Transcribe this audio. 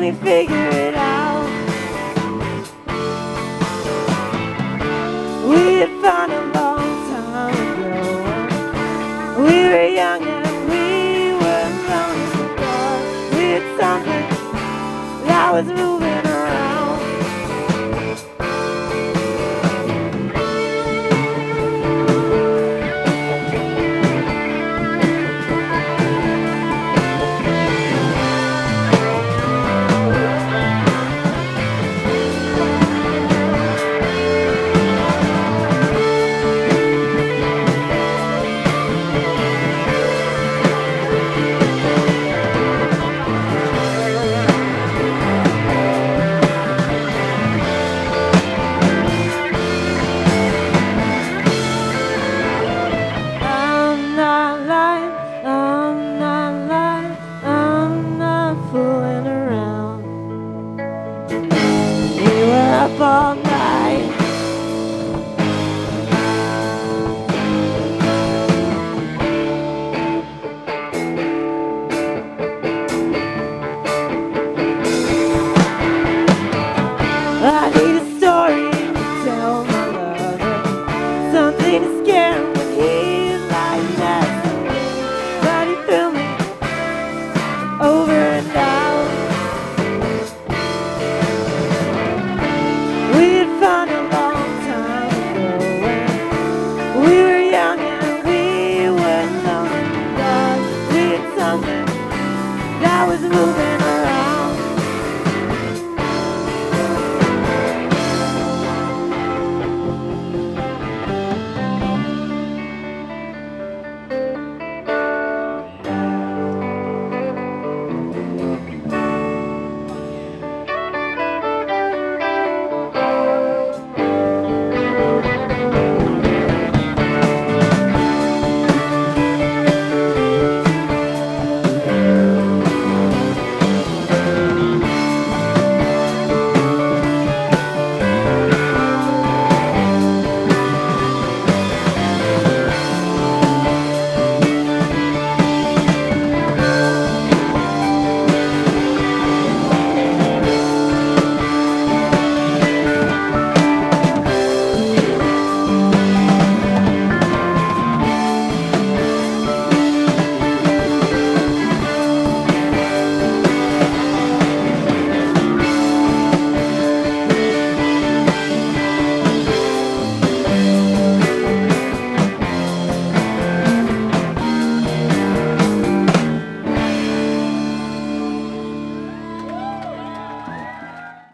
can't figure it out. We had found a long time ago. We were young and we were running. We had something that was moving were